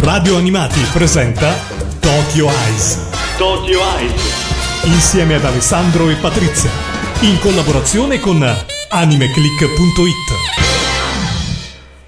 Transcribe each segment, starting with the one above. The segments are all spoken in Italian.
Radio Animati presenta Tokyo Eyes. Tokyo Eyes. Insieme ad Alessandro e Patrizia. In collaborazione con animeclick.it.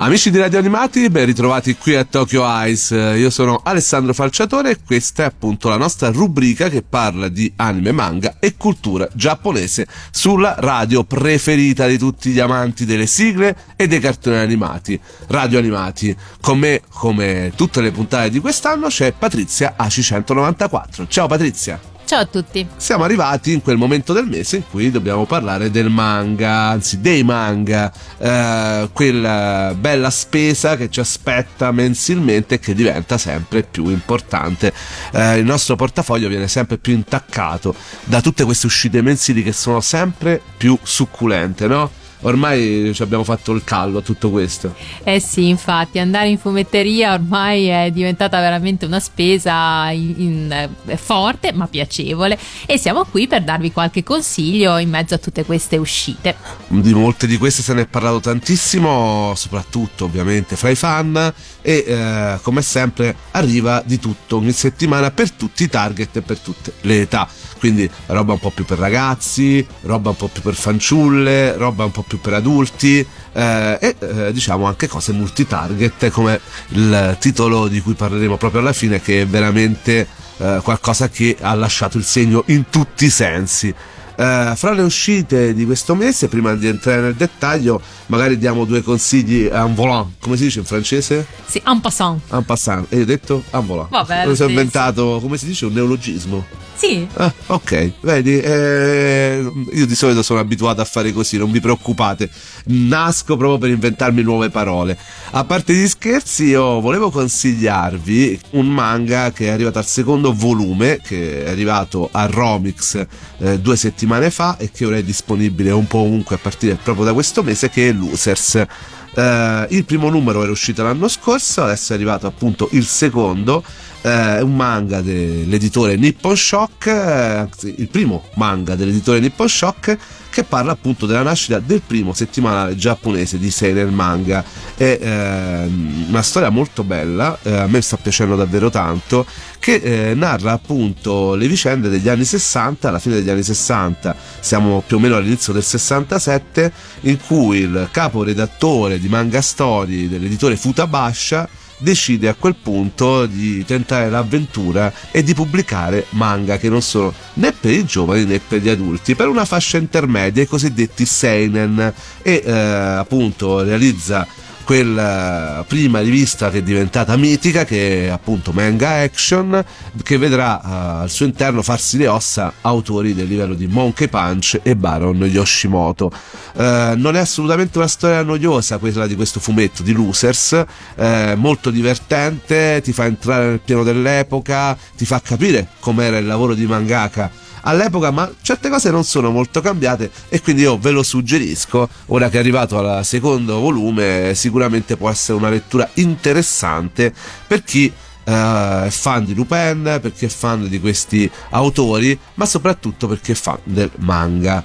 Amici di Radio Animati, ben ritrovati qui a Tokyo Eyes. Io sono Alessandro Falciatore e questa è appunto la nostra rubrica che parla di anime, manga e cultura giapponese sulla radio preferita di tutti gli amanti delle sigle e dei cartoni animati. Radio Animati. Con me, come tutte le puntate di quest'anno, c'è Patrizia AC194. Ciao Patrizia! Ciao a tutti. Siamo arrivati in quel momento del mese in cui dobbiamo parlare del manga, anzi dei manga, eh, quella bella spesa che ci aspetta mensilmente e che diventa sempre più importante. Eh, il nostro portafoglio viene sempre più intaccato da tutte queste uscite mensili che sono sempre più succulente, no? Ormai ci abbiamo fatto il callo a tutto questo. Eh sì, infatti, andare in fumetteria ormai è diventata veramente una spesa in, in, eh, forte ma piacevole e siamo qui per darvi qualche consiglio in mezzo a tutte queste uscite. Di molte di queste se ne è parlato tantissimo, soprattutto ovviamente fra i fan e eh, come sempre arriva di tutto ogni settimana per tutti i target e per tutte le età. Quindi roba un po' più per ragazzi, roba un po' più per fanciulle, roba un po' più per adulti eh, e eh, diciamo anche cose multitarget come il titolo di cui parleremo proprio alla fine che è veramente eh, qualcosa che ha lasciato il segno in tutti i sensi. Uh, fra le uscite di questo mese, prima di entrare nel dettaglio, magari diamo due consigli en volant. Come si dice in francese? Sì, en passant. En passant. E io ho detto en volant. Vabbè. Mi sono inventato, come si dice, un neologismo. Sì. Ah, ok, vedi, eh, io di solito sono abituato a fare così, non vi preoccupate. Nasco proprio per inventarmi nuove parole. A parte gli scherzi, io volevo consigliarvi un manga che è arrivato al secondo volume, che è arrivato a Romix eh, due settimane fa e che ora è disponibile un po' ovunque a partire proprio da questo mese, che è Losers. Uh, il primo numero era uscito l'anno scorso, adesso è arrivato appunto il secondo. È uh, un manga dell'editore Nippon Shock, uh, il primo manga dell'editore Nippon Shock che parla appunto della nascita del primo settimanale giapponese di seinen manga. È ehm, una storia molto bella, eh, a me sta piacendo davvero tanto, che eh, narra appunto le vicende degli anni 60, alla fine degli anni 60, siamo più o meno all'inizio del 67, in cui il capo redattore di Manga Story dell'editore Futabasha decide a quel punto di tentare l'avventura e di pubblicare manga che non sono né per i giovani né per gli adulti, per una fascia intermedia, i cosiddetti seinen, e eh, appunto realizza quella prima rivista che è diventata mitica che è appunto Manga Action che vedrà uh, al suo interno farsi le ossa autori del livello di Monkey Punch e Baron Yoshimoto. Uh, non è assolutamente una storia noiosa quella di questo fumetto di Losers. Uh, molto divertente ti fa entrare nel pieno dell'epoca ti fa capire com'era il lavoro di mangaka all'epoca, ma certe cose non sono molto cambiate e quindi io ve lo suggerisco. Ora che è arrivato al secondo volume, sicuramente può essere una lettura interessante per chi Uh, è fan di Lupin, perché è fan di questi autori, ma soprattutto perché è fan del manga.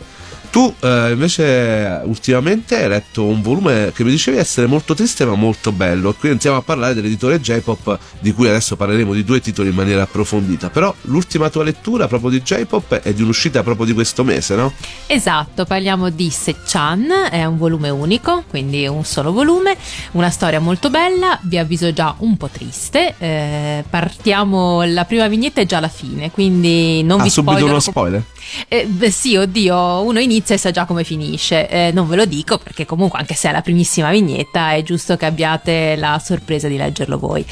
Tu eh, invece ultimamente hai letto un volume che mi dicevi essere molto triste ma molto bello. Qui iniziamo a parlare dell'editore J-Pop di cui adesso parleremo di due titoli in maniera approfondita. Però l'ultima tua lettura proprio di J-Pop è di un'uscita proprio di questo mese, no? Esatto, parliamo di Se-chan, è un volume unico, quindi un solo volume, una storia molto bella, vi avviso già un po' triste. Eh, partiamo, la prima vignetta è già la fine, quindi non ah, vi subito uno spoiler? Eh, beh, sì, oddio, uno inizia e sa già come finisce. Eh, non ve lo dico perché comunque anche se è la primissima vignetta è giusto che abbiate la sorpresa di leggerlo voi.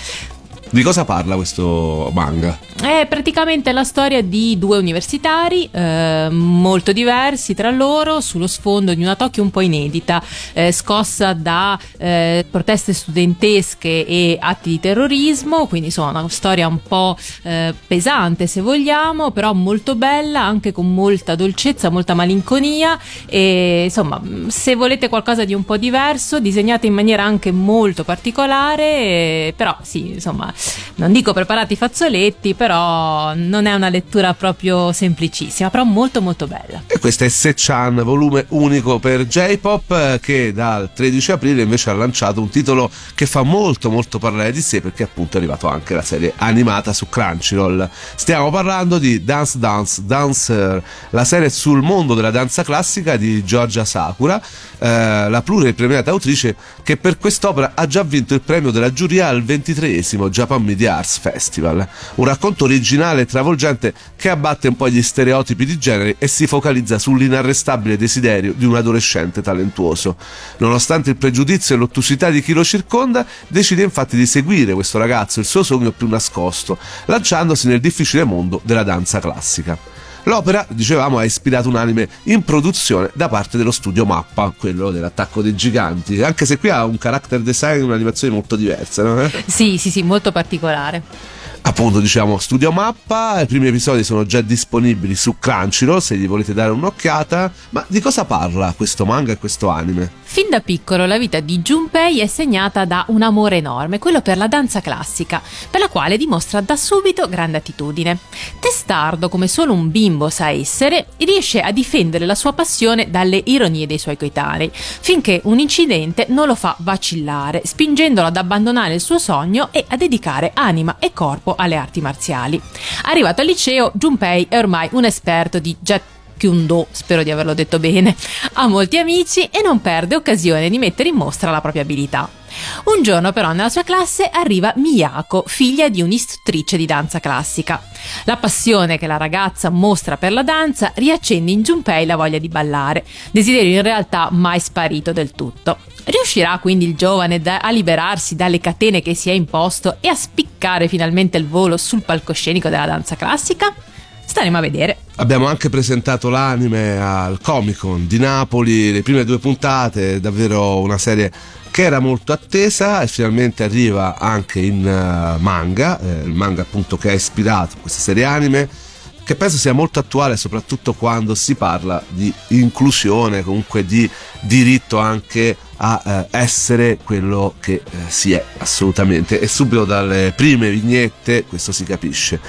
Di cosa parla questo manga? È praticamente la storia di due universitari eh, molto diversi tra loro sullo sfondo di una Tokyo un po' inedita, eh, scossa da eh, proteste studentesche e atti di terrorismo, quindi insomma una storia un po' eh, pesante se vogliamo, però molto bella, anche con molta dolcezza, molta malinconia e insomma se volete qualcosa di un po' diverso, disegnata in maniera anche molto particolare, però sì insomma non dico preparati i fazzoletti, però non è una lettura proprio semplicissima, però molto molto bella. E questo è Sechan, volume unico per J-Pop, che dal 13 aprile invece ha lanciato un titolo che fa molto molto parlare di sé perché appunto è arrivato anche la serie animata su Crunchyroll. Stiamo parlando di Dance Dance Dancer, la serie sul mondo della danza classica di Giorgia Sakura, eh, la pluripremiata autrice che per quest'opera ha già vinto il premio della giuria al 23 Japan Media Arts Festival. Un racconto originale e travolgente che abbatte un po' gli stereotipi di genere e si focalizza sull'inarrestabile desiderio di un adolescente talentuoso. Nonostante il pregiudizio e l'ottusità di chi lo circonda, decide infatti di seguire questo ragazzo, il suo sogno più nascosto, lanciandosi nel difficile mondo della danza classica. L'opera, dicevamo, ha ispirato un anime in produzione da parte dello studio Mappa, quello dell'attacco dei giganti, anche se qui ha un character design e un'animazione molto diversa, no? Sì, sì, sì, molto particolare appunto diciamo Studio Mappa i primi episodi sono già disponibili su Crunchyroll se gli volete dare un'occhiata ma di cosa parla questo manga e questo anime? Fin da piccolo la vita di Junpei è segnata da un amore enorme, quello per la danza classica, per la quale dimostra da subito grande attitudine. Testardo come solo un bimbo sa essere, riesce a difendere la sua passione dalle ironie dei suoi coetanei, finché un incidente non lo fa vacillare, spingendolo ad abbandonare il suo sogno e a dedicare anima e corpo alle arti marziali. Arrivato al liceo, Junpei è ormai un esperto di jet Kyundo, spero di averlo detto bene, ha molti amici e non perde occasione di mettere in mostra la propria abilità. Un giorno però nella sua classe arriva Miyako, figlia di un'istruttrice di danza classica. La passione che la ragazza mostra per la danza riaccende in Junpei la voglia di ballare, desiderio in realtà mai sparito del tutto. Riuscirà quindi il giovane a liberarsi dalle catene che si è imposto e a spiccare finalmente il volo sul palcoscenico della danza classica? Staremo a vedere. Abbiamo anche presentato l'anime al Comic Con di Napoli, le prime due puntate, davvero una serie che era molto attesa e finalmente arriva anche in uh, manga, eh, il manga appunto che ha ispirato questa serie anime che penso sia molto attuale soprattutto quando si parla di inclusione, comunque di diritto anche a eh, essere quello che eh, si è assolutamente e subito dalle prime vignette questo si capisce.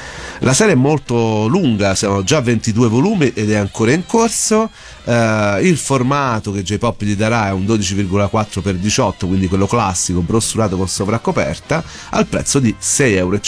La serie è molto lunga, siamo già 22 volumi ed è ancora in corso. Uh, il formato che J-Pop gli darà è un 12,4x18, quindi quello classico, brossurato con sovraccoperta, al prezzo di 6,50 euro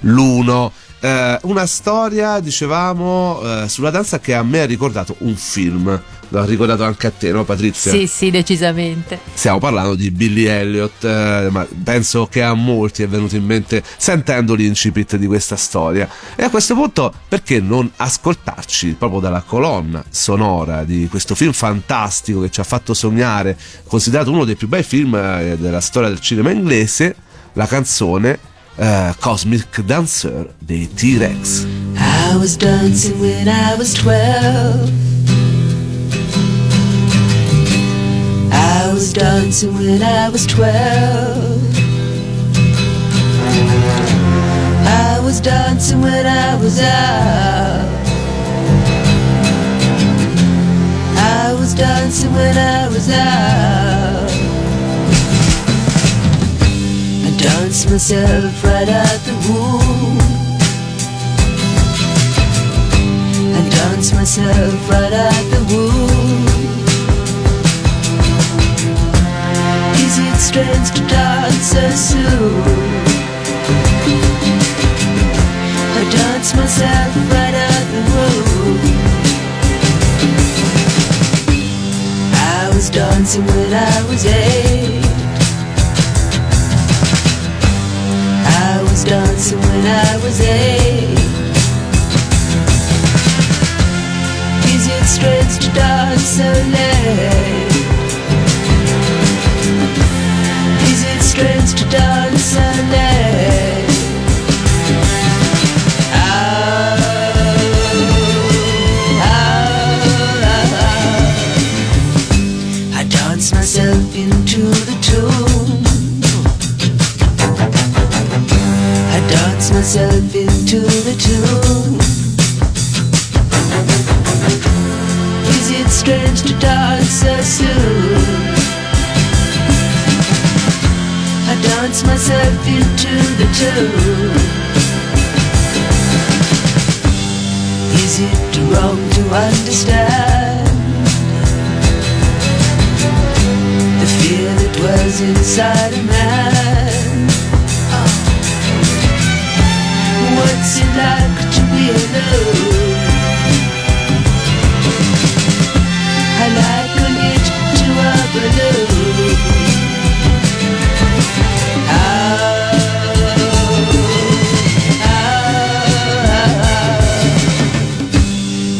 l'uno. Uh, una storia, dicevamo, uh, sulla danza che a me ha ricordato un film l'ha ricordato anche a te, no Patrizia? Sì, sì, decisamente. Stiamo parlando di Billy Elliot, eh, ma penso che a molti è venuto in mente sentendo l'incipit di questa storia. E a questo punto, perché non ascoltarci proprio dalla colonna sonora di questo film fantastico che ci ha fatto sognare, considerato uno dei più bei film eh, della storia del cinema inglese, la canzone uh, Cosmic Dancer dei T-Rex. I was dancing when I was 12 I was dancing when I was twelve. I was dancing when I was out. I was dancing when I was out. Myself right out the womb. I danced myself right out the womb. Is it strange to dance so soon? I dance myself right out the room. I was dancing when I was eight. Dancing when I was eight. Is it strange to dance so late? Is it strange to dance alone. Ah, ah, ah, I dance myself into the tune. Dance myself into the tune. Is it strange to dance so soon? I dance myself into the tune. Is it wrong to understand the fear that was inside a man? What's it like to be alone? I.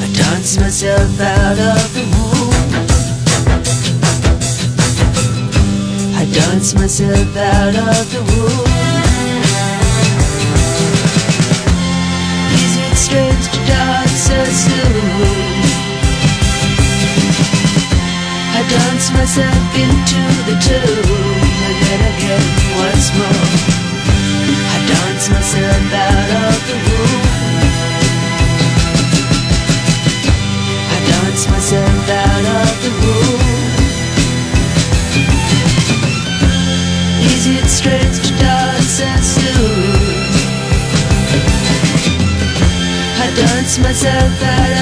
I dance myself out of the womb. I dance myself out of the womb. So soon? I dance myself into the tune and then again once more. I dance myself out of the room. myself that I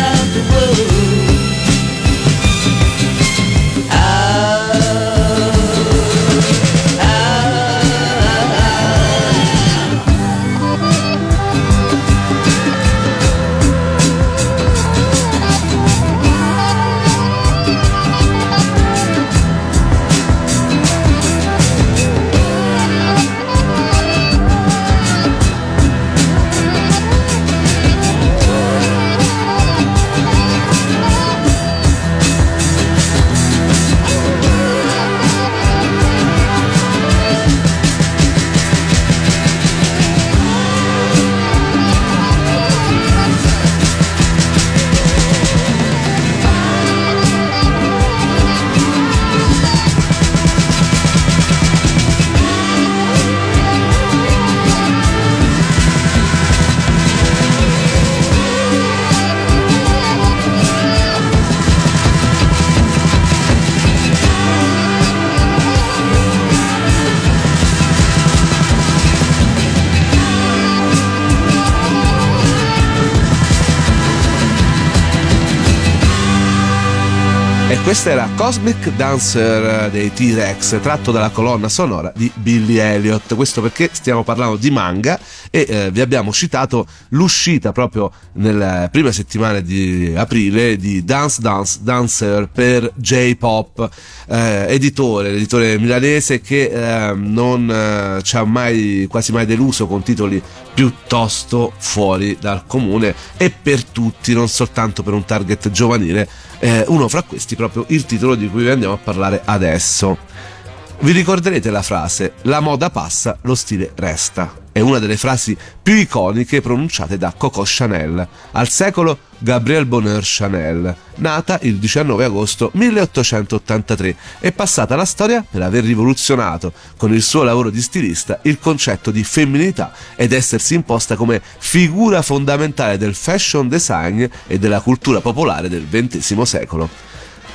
questa era Cosmic Dancer dei T-Rex, tratto dalla colonna sonora di Billy Elliot. Questo perché stiamo parlando di manga e eh, vi abbiamo citato l'uscita proprio nelle prime settimane di aprile di Dance Dance Dancer per J-Pop, eh, editore, l'editore milanese che eh, non eh, ci ha mai, quasi mai deluso con titoli piuttosto fuori dal comune e per tutti, non soltanto per un target giovanile eh, uno fra questi proprio il titolo di cui vi andiamo a parlare adesso. Vi ricorderete la frase La moda passa, lo stile resta. È una delle frasi più iconiche pronunciate da Coco Chanel, al secolo Gabrielle Bonheur Chanel, nata il 19 agosto 1883 e passata alla storia per aver rivoluzionato con il suo lavoro di stilista il concetto di femminilità ed essersi imposta come figura fondamentale del fashion design e della cultura popolare del XX secolo.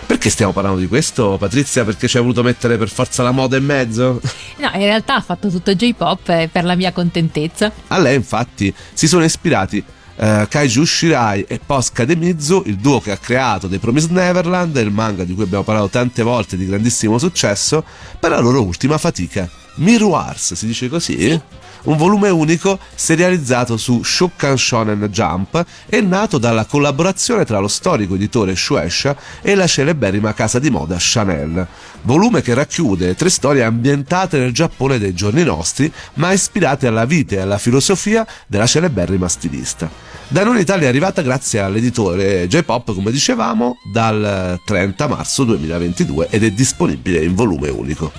Perché stiamo parlando di questo, Patrizia? Perché ci hai voluto mettere per forza la moda in mezzo? No, in realtà ha fatto tutto J-pop eh, per la mia contentezza. A lei, infatti, si sono ispirati eh, Kaiju Shirai e Posca Demizu, il duo che ha creato The Promised Neverland, il manga di cui abbiamo parlato tante volte di grandissimo successo, per la loro ultima fatica. Miroirs, si dice così? Sì. Un volume unico serializzato su Shukkan Shonen Jump e nato dalla collaborazione tra lo storico editore Shueisha e la celeberrima casa di moda Chanel. Volume che racchiude tre storie ambientate nel Giappone dei giorni nostri, ma ispirate alla vita e alla filosofia della celeberrima stilista. Da noi in Italia è arrivata grazie all'editore J-Pop, come dicevamo, dal 30 marzo 2022 ed è disponibile in volume unico.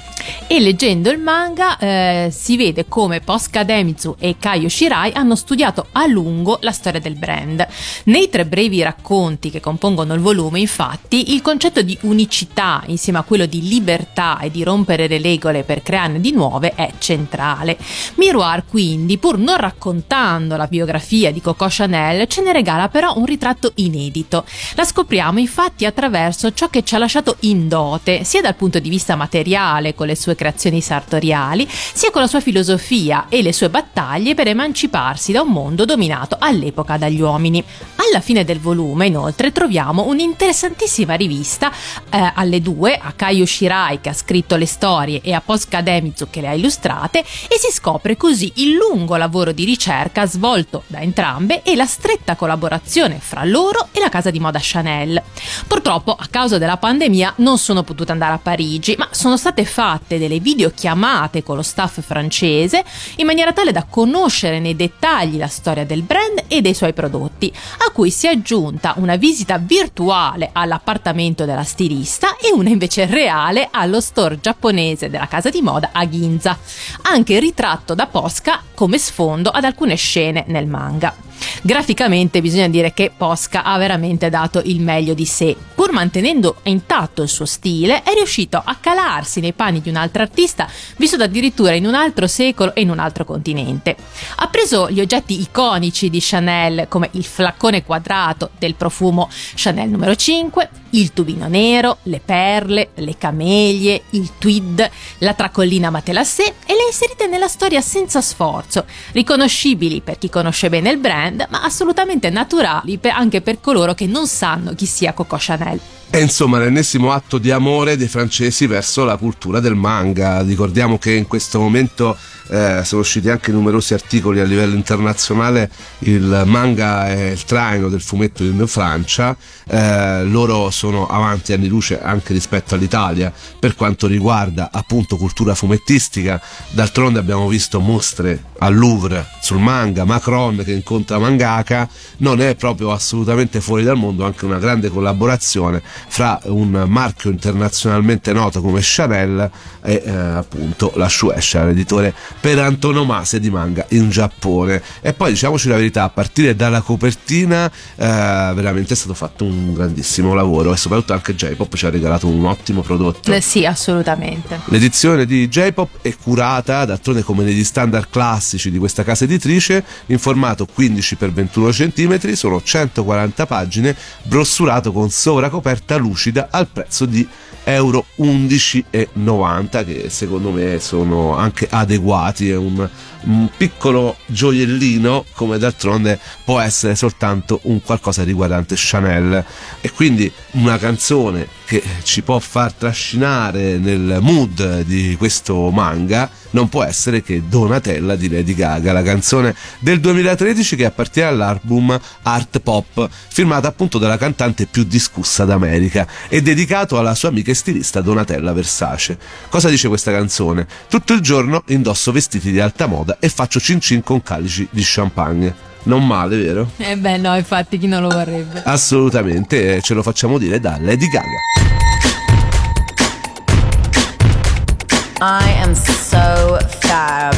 E leggendo il manga eh, si vede come Posca Demizu e Kaio Shirai hanno studiato a lungo la storia del brand. Nei tre brevi racconti che compongono il volume, infatti, il concetto di unicità insieme a quello di libertà e di rompere le regole per crearne di nuove è centrale. Miroir, quindi, pur non raccontando la biografia di Coco Chanel, ce ne regala però un ritratto inedito. La scopriamo infatti attraverso ciò che ci ha lasciato in dote, sia dal punto di vista materiale, con le sue creazioni sartoriali, sia con la sua filosofia e le sue battaglie per emanciparsi da un mondo dominato all'epoca dagli uomini. Alla fine del volume, inoltre, troviamo un'interessantissima rivista eh, alle due, a Kaio Shirai che ha scritto le storie e a Post Kademitsu che le ha illustrate, e si scopre così il lungo lavoro di ricerca svolto da entrambe e la stretta collaborazione fra loro e la casa di moda Chanel. Purtroppo, a causa della pandemia, non sono potute andare a Parigi, ma sono state fatte delle videochiamate con lo staff francese in maniera tale da conoscere nei dettagli la storia del brand e dei suoi prodotti, a cui si è aggiunta una visita virtuale all'appartamento della stilista e una invece reale allo store giapponese della casa di moda a Ginza, anche ritratto da Posca come sfondo ad alcune scene nel manga. Graficamente bisogna dire che Posca ha veramente dato il meglio di sé. Pur mantenendo intatto il suo stile, è riuscito a calarsi nei panni di un altro artista vissuto addirittura in un altro secolo e in un altro continente. Ha preso gli oggetti iconici di Chanel come il flaccone quadrato del profumo Chanel numero 5, il tubino nero, le perle, le camelie, il tweed, la tracollina matelassé e le ha inserite nella storia senza sforzo, riconoscibili per chi conosce bene il brand, ma assolutamente naturali anche per coloro che non sanno chi sia Coco Chanel. È insomma l'ennesimo atto di amore dei francesi verso la cultura del manga. Ricordiamo che in questo momento eh, sono usciti anche numerosi articoli a livello internazionale. Il manga è il traino del fumetto in Francia. Eh, loro sono avanti anni luce anche rispetto all'Italia per quanto riguarda appunto cultura fumettistica. D'altronde abbiamo visto mostre al Louvre sul manga, Macron che incontra mangaka. Non è proprio assolutamente fuori dal mondo anche una grande collaborazione fra un marchio internazionalmente noto come Chanel e eh, appunto la Shueisha, l'editore per antonomasia di manga in Giappone. E poi diciamoci la verità, a partire dalla copertina eh, veramente è stato fatto un grandissimo lavoro e soprattutto anche J-Pop ci ha regalato un ottimo prodotto. Eh, sì, assolutamente. L'edizione di J-Pop è curata, d'altronde come negli standard classici di questa casa editrice, in formato 15x21 cm, sono 140 pagine, brossurato con sovracoperta lucida al prezzo di euro 11,90 che secondo me sono anche adeguati, è un, un piccolo gioiellino come d'altronde può essere soltanto un qualcosa riguardante Chanel. E quindi una canzone che ci può far trascinare nel mood di questo manga non può essere che Donatella di Lady Gaga, la canzone del 2013 che appartiene all'album Art Pop, firmata appunto dalla cantante più discussa d'America e dedicato alla sua amica e stilista Donatella Versace. Cosa dice questa canzone? Tutto il giorno indosso vestiti di alta moda e faccio cin cin con calici di champagne. Non male, vero? Eh beh no, infatti chi non lo vorrebbe. Assolutamente, eh, ce lo facciamo dire da Lady Gaga. I am so fab.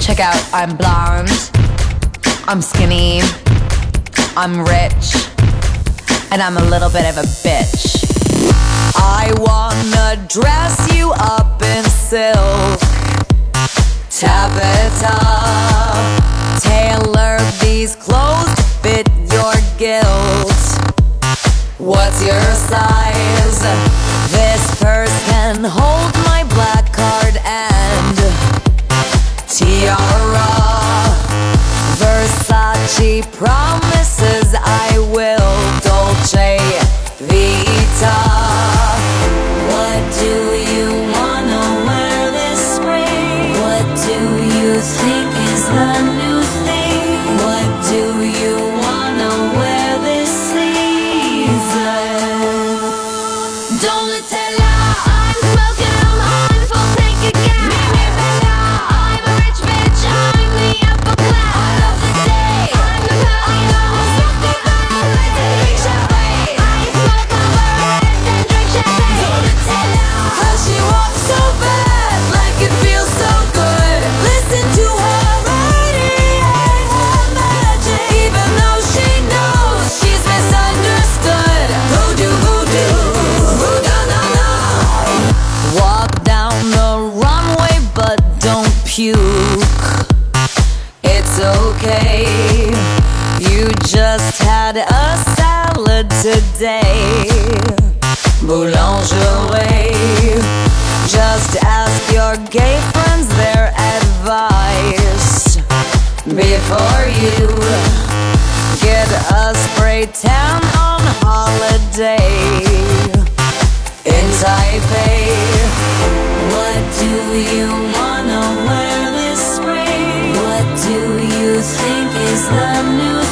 Check out, I'm blonde, I'm skinny, I'm rich, and I'm a little bit of a bitch. I wanna dress you up in silk, taffeta, tailor these clothes to fit your guilt. What's your size? This purse can hold my black card and tiara. Versace promises I will Dolce Vita. Don't let that lie. Boulangerie. Just ask your gay friends their advice before you get a spray tan on holiday in Taipei. What do you wanna wear this spring? What do you think is the new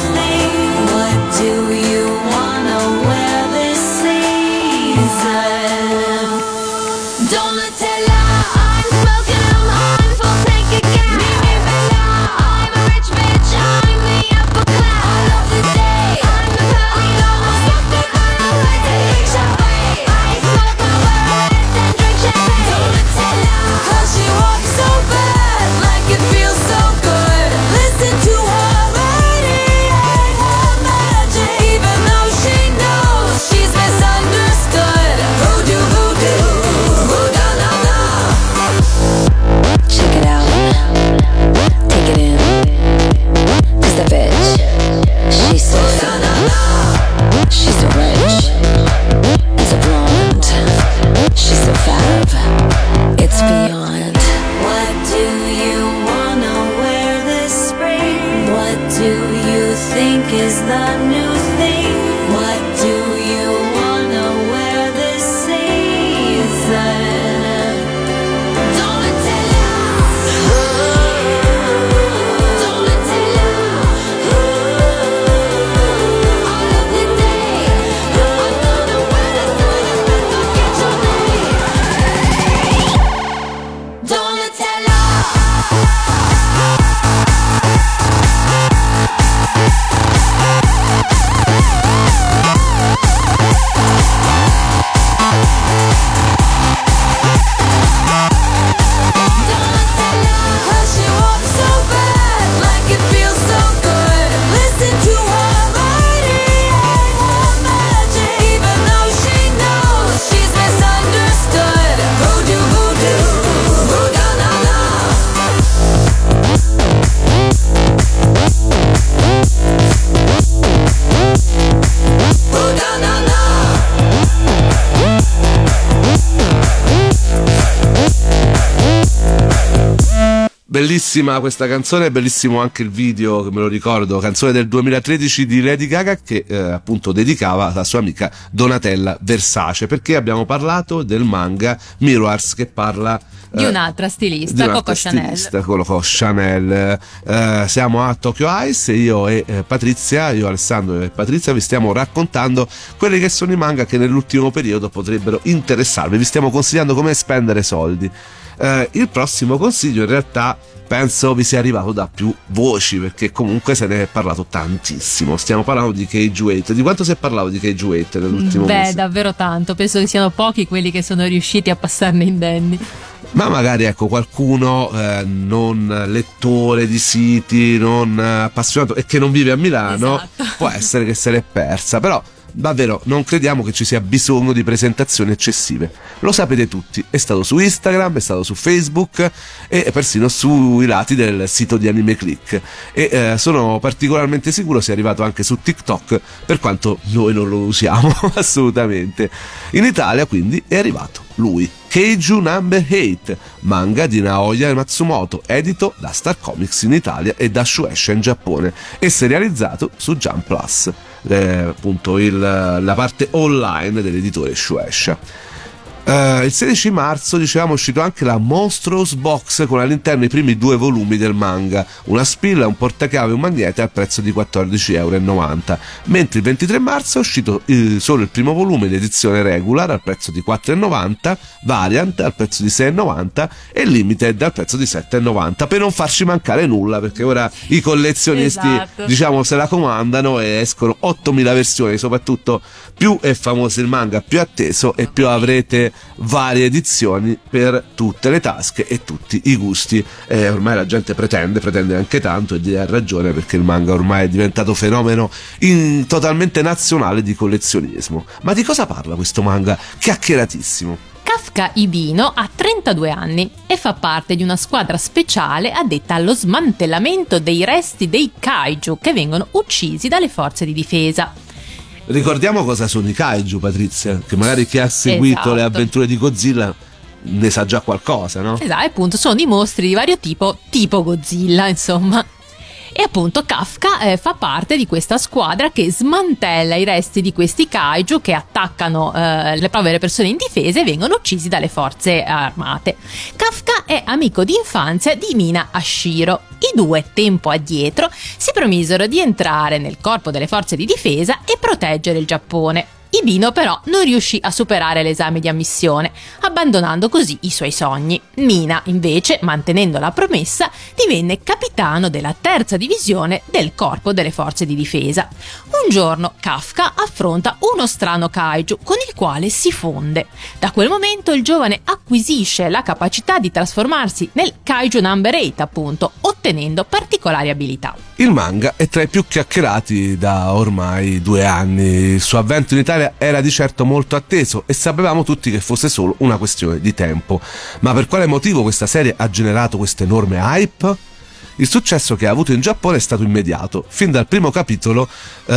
Bellissima questa canzone, bellissimo anche il video che me lo ricordo, canzone del 2013 di Lady Gaga che eh, appunto dedicava alla sua amica Donatella Versace perché abbiamo parlato del manga Mirrors che parla Di eh, un'altra stilista, di un'altra Coco Chanel. stilista, Coco Chanel. Eh, siamo a Tokyo Ice e io e eh, Patrizia, io Alessandro e Patrizia vi stiamo raccontando quelli che sono i manga che nell'ultimo periodo potrebbero interessarvi, vi stiamo consigliando come spendere soldi. Eh, il prossimo consiglio in realtà penso vi sia arrivato da più voci perché comunque se ne è parlato tantissimo. Stiamo parlando di Cage Weight. Di quanto si è parlato di Cage Weight nell'ultimo Beh, mese? davvero tanto. Penso che siano pochi quelli che sono riusciti a passarne indenni. Ma magari ecco qualcuno eh, non lettore di siti, non appassionato e che non vive a Milano Esatto. può essere che se l'è persa, però davvero non crediamo che ci sia bisogno di presentazioni eccessive. Lo sapete tutti, è stato su Instagram, è stato su Facebook e persino sui lati del sito di Anime Click e eh, sono particolarmente sicuro sia arrivato anche su TikTok per quanto noi non lo usiamo assolutamente. In Italia quindi è arrivato lui, Keiju Number 8, manga di Naoya Matsumoto, edito da Star Comics in Italia e da Shueisha in Giappone e serializzato su Jump Plus, eh, appunto il- la parte online dell'editore Shueisha. Eh, il 16 marzo, dicevamo, è uscito anche la Monstrous Box con all'interno i primi due volumi del manga, una spilla, un portachiave e un magnete al prezzo di 14,90 euro. Mentre il 23 marzo è uscito eh, solo il primo volume in edizione regular al prezzo di 4,90, variant al prezzo di 6,90 e limited al prezzo di 7,90 per non farci mancare nulla perché ora i collezionisti Esatto. diciamo se la comandano e escono 8000 versioni soprattutto più è famoso il manga più atteso e più avrete varie edizioni per tutte le tasche e tutti i gusti. E ormai la gente pretende pretende anche tanto e gli ha ragione perché il manga ormai è diventato fenomeno in- totalmente nazionale di collezionismo. Ma di cosa parla questo manga chiacchieratissimo? Kafka Ibino ha 32 anni e fa parte di una squadra speciale addetta allo smantellamento dei resti dei kaiju che vengono uccisi dalle forze di difesa. Ricordiamo cosa sono i kaiju Patrizia che magari chi ha seguito Esatto. le avventure di Godzilla ne sa già qualcosa, no? Esatto, appunto, sono dei mostri di vario tipo, tipo Godzilla, insomma. E appunto Kafka eh, fa parte di questa squadra che smantella i resti di questi kaiju che attaccano eh, le povere persone indifese e vengono uccisi dalle forze armate. Kafka è amico d'infanzia di Mina Ashiro. I due, tempo addietro, si promisero di entrare nel corpo delle forze di difesa e proteggere il Giappone. Ibino però non riuscì a superare l'esame di ammissione, abbandonando così i suoi sogni. Mina, invece, mantenendo la promessa, divenne capitano della terza divisione del corpo delle forze di difesa. Un giorno Kafka affronta uno strano kaiju con il quale si fonde. Da quel momento il giovane acquisisce la capacità di trasformarsi nel kaiju number 8, appunto, ottenendo particolari abilità. Il manga è tra i più chiacchierati da ormai due anni. Il suo avvento in Italia era di certo molto atteso e sapevamo tutti che fosse solo una questione di tempo. Ma per quale motivo questa serie ha generato questo enorme hype? Il successo che ha avuto in Giappone è stato immediato. Fin dal primo capitolo eh,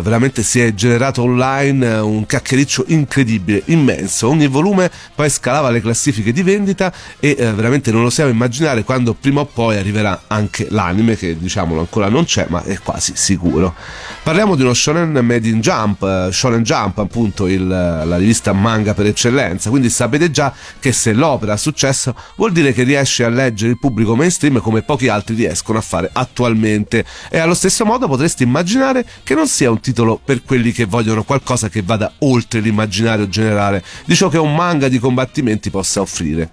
veramente si è generato online eh, un cacchericcio incredibile, immenso. Ogni volume poi scalava le classifiche di vendita e eh, veramente non osiamo immaginare quando prima o poi arriverà anche l'anime, che diciamolo ancora non c'è, ma è quasi sicuro. Parliamo di uno shonen made in Jump, eh, Shonen Jump appunto il- la rivista manga per eccellenza, quindi sapete già che se l'opera ha successo vuol dire che riesce a leggere il pubblico mainstream come pochi altri riescono a fare attualmente e allo stesso modo potresti immaginare che non sia un titolo per quelli che vogliono qualcosa che vada oltre l'immaginario generale di ciò che un manga di combattimenti possa offrire.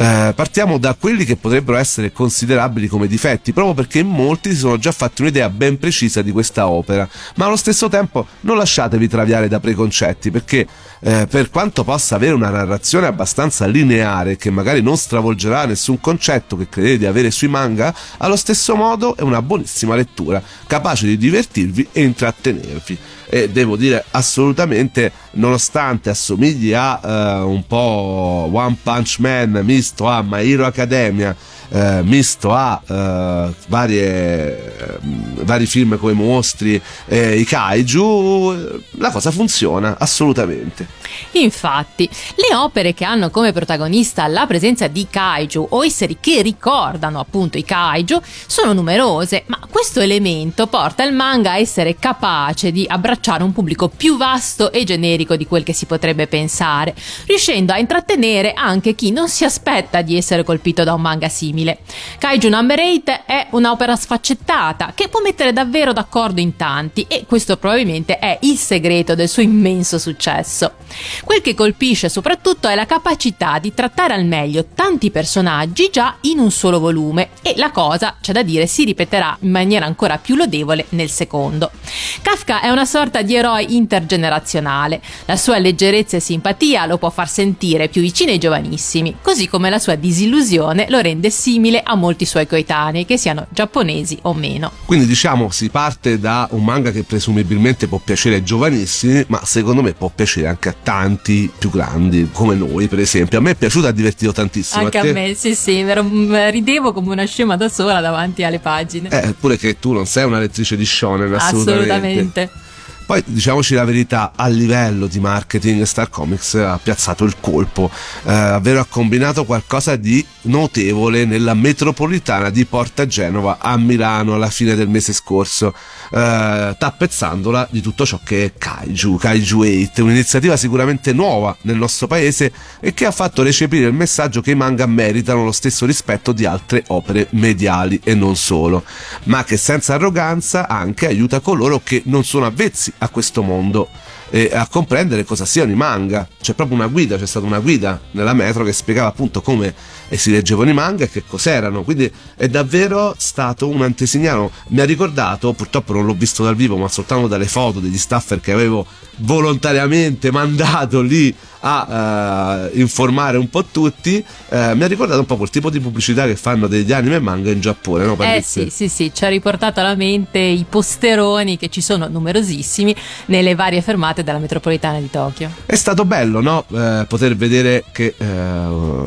Eh, partiamo da quelli che potrebbero essere considerabili come difetti, proprio perché molti si sono già fatti un'idea ben precisa di questa opera, ma allo stesso tempo non lasciatevi traviare da preconcetti, perché eh, per quanto possa avere una narrazione abbastanza lineare che magari non stravolgerà nessun concetto che credete di avere sui manga, allo stesso modo è una buonissima lettura, capace di divertirvi e intrattenervi. E devo dire assolutamente, nonostante assomigli a eh, un po' One Punch Man misto a My Hero Academia, eh, misto a eh, varie, eh, vari film come mostri e i kaiju, la cosa funziona assolutamente. Infatti, le opere che hanno come protagonista la presenza di kaiju o esseri che ricordano appunto i kaiju sono numerose, ma questo elemento porta il manga a essere capace di abbracciare un pubblico più vasto e generico di quel che si potrebbe pensare, riuscendo a intrattenere anche chi non si aspetta di essere colpito da un manga simile. Kaiju Number 8 è un'opera sfaccettata che può mettere davvero d'accordo in tanti e questo probabilmente è il segreto del suo immenso successo. Quel che colpisce soprattutto è la capacità di trattare al meglio tanti personaggi già in un solo volume e la cosa, c'è da dire, si ripeterà in maniera ancora più lodevole nel secondo. Kafka è una sorta di eroe intergenerazionale, la sua leggerezza e simpatia lo può far sentire più vicino ai giovanissimi, così come la sua disillusione lo rende simile a molti suoi coetanei, che siano giapponesi o meno. Quindi diciamo si parte da un manga che presumibilmente può piacere ai giovanissimi, ma secondo me può piacere anche a tanti più grandi, come noi per esempio. A me è piaciuto e ha divertito tantissimo. Anche a te? me, sì, sì, ridevo come una scema da sola davanti alle pagine. Eh, pure che tu non sei una lettrice di shonen, assolutamente. Assolutamente. Poi diciamoci la verità, a livello di marketing Star Comics ha piazzato il colpo, eh, ovvero ha combinato qualcosa di notevole nella metropolitana di Porta Genova a Milano alla fine del mese scorso, eh, tappezzandola di tutto ciò che è Kaiju, Kaiju 8, un'iniziativa sicuramente nuova nel nostro paese e che ha fatto recepire il messaggio che i manga meritano lo stesso rispetto di altre opere mediali e non solo, ma che senza arroganza anche aiuta coloro che non sono avvezzi a questo mondo e a comprendere cosa siano i manga. C'è proprio una guida, c'è stata una guida nella metro che spiegava appunto come si leggevano i manga e che cos'erano. Quindi è davvero stato un antesignano. Mi ha ricordato, purtroppo non l'ho visto dal vivo, ma soltanto dalle foto degli staffer che avevo volontariamente mandato lì a eh, informare un po' tutti, eh, mi ha ricordato un po' quel tipo di pubblicità che fanno degli anime e manga in Giappone, no? Eh sì, sì, sì, ci ha riportato alla mente i posteroni che ci sono numerosissimi nelle varie fermate dalla metropolitana di Tokyo. È stato bello, no? Eh, poter vedere che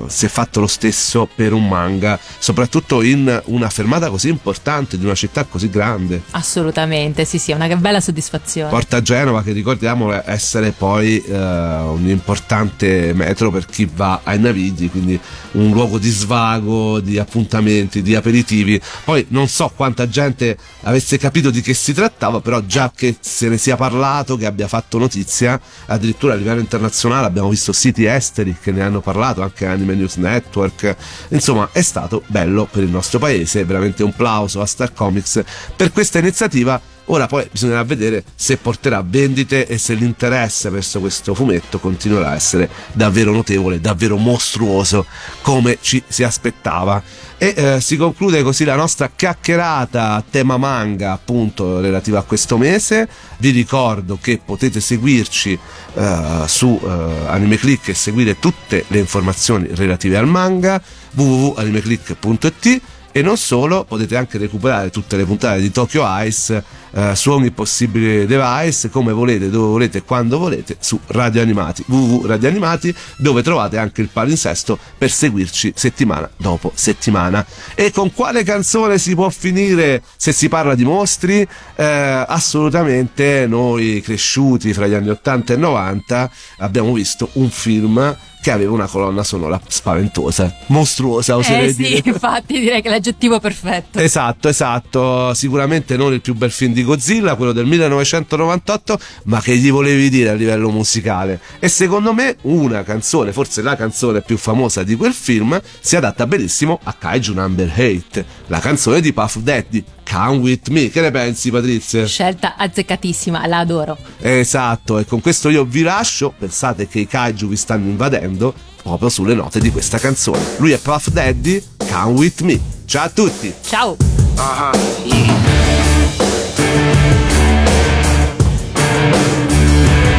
si è fatto lo stesso per un manga, soprattutto in una fermata così importante di una città così grande. Assolutamente, sì, sì, è una bella soddisfazione. Porta Genova, che ricordiamo essere poi eh, un importante metro per chi va ai Navigli, quindi un luogo di svago, di appuntamenti, di aperitivi. Poi non so quanta gente avesse capito di che si trattava, però già che se ne sia parlato, che abbia fatto notizia, addirittura a livello internazionale abbiamo visto siti esteri che ne hanno parlato, anche Anime News Network. Insomma, è stato bello per il nostro paese, veramente un plauso a Star Comics per questa iniziativa. Ora poi bisognerà vedere se porterà vendite e se l'interesse verso questo fumetto continuerà a essere davvero notevole, davvero mostruoso come ci si aspettava. E eh, si conclude così la nostra chiacchierata a tema manga, appunto, relativa a questo mese. Vi ricordo che potete seguirci eh, su eh, AnimeClick e seguire tutte le informazioni relative al manga www.animeclick.it e non solo, potete anche recuperare tutte le puntate di Tokyo Ice eh, su ogni possibile device, come volete, dove volete quando volete, su Radio Animati, www.radio Animati, dove trovate anche il palinsesto per seguirci settimana dopo settimana. E con quale canzone si può finire se si parla di mostri? Eh, assolutamente noi cresciuti fra gli anni 80 e 90 abbiamo visto un film che aveva una colonna sonora spaventosa, mostruosa, oserei Eh sì, dire. infatti direi che è l'aggettivo perfetto. Esatto, esatto. Sicuramente non il più bel film di Godzilla, quello del 1998, ma che gli volevi dire a livello musicale? E secondo me una canzone, forse la canzone più famosa di quel film, si adatta benissimo a Kaiju Number 8, la canzone di Puff Daddy. Come with me, che ne pensi Patrizia? Scelta azzeccatissima, la adoro. Esatto, e con questo io vi lascio. Pensate che i kaiju vi stanno invadendo proprio sulle note di questa canzone. Lui è Puff Daddy, Come with me. Ciao a tutti! Ciao!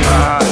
Hear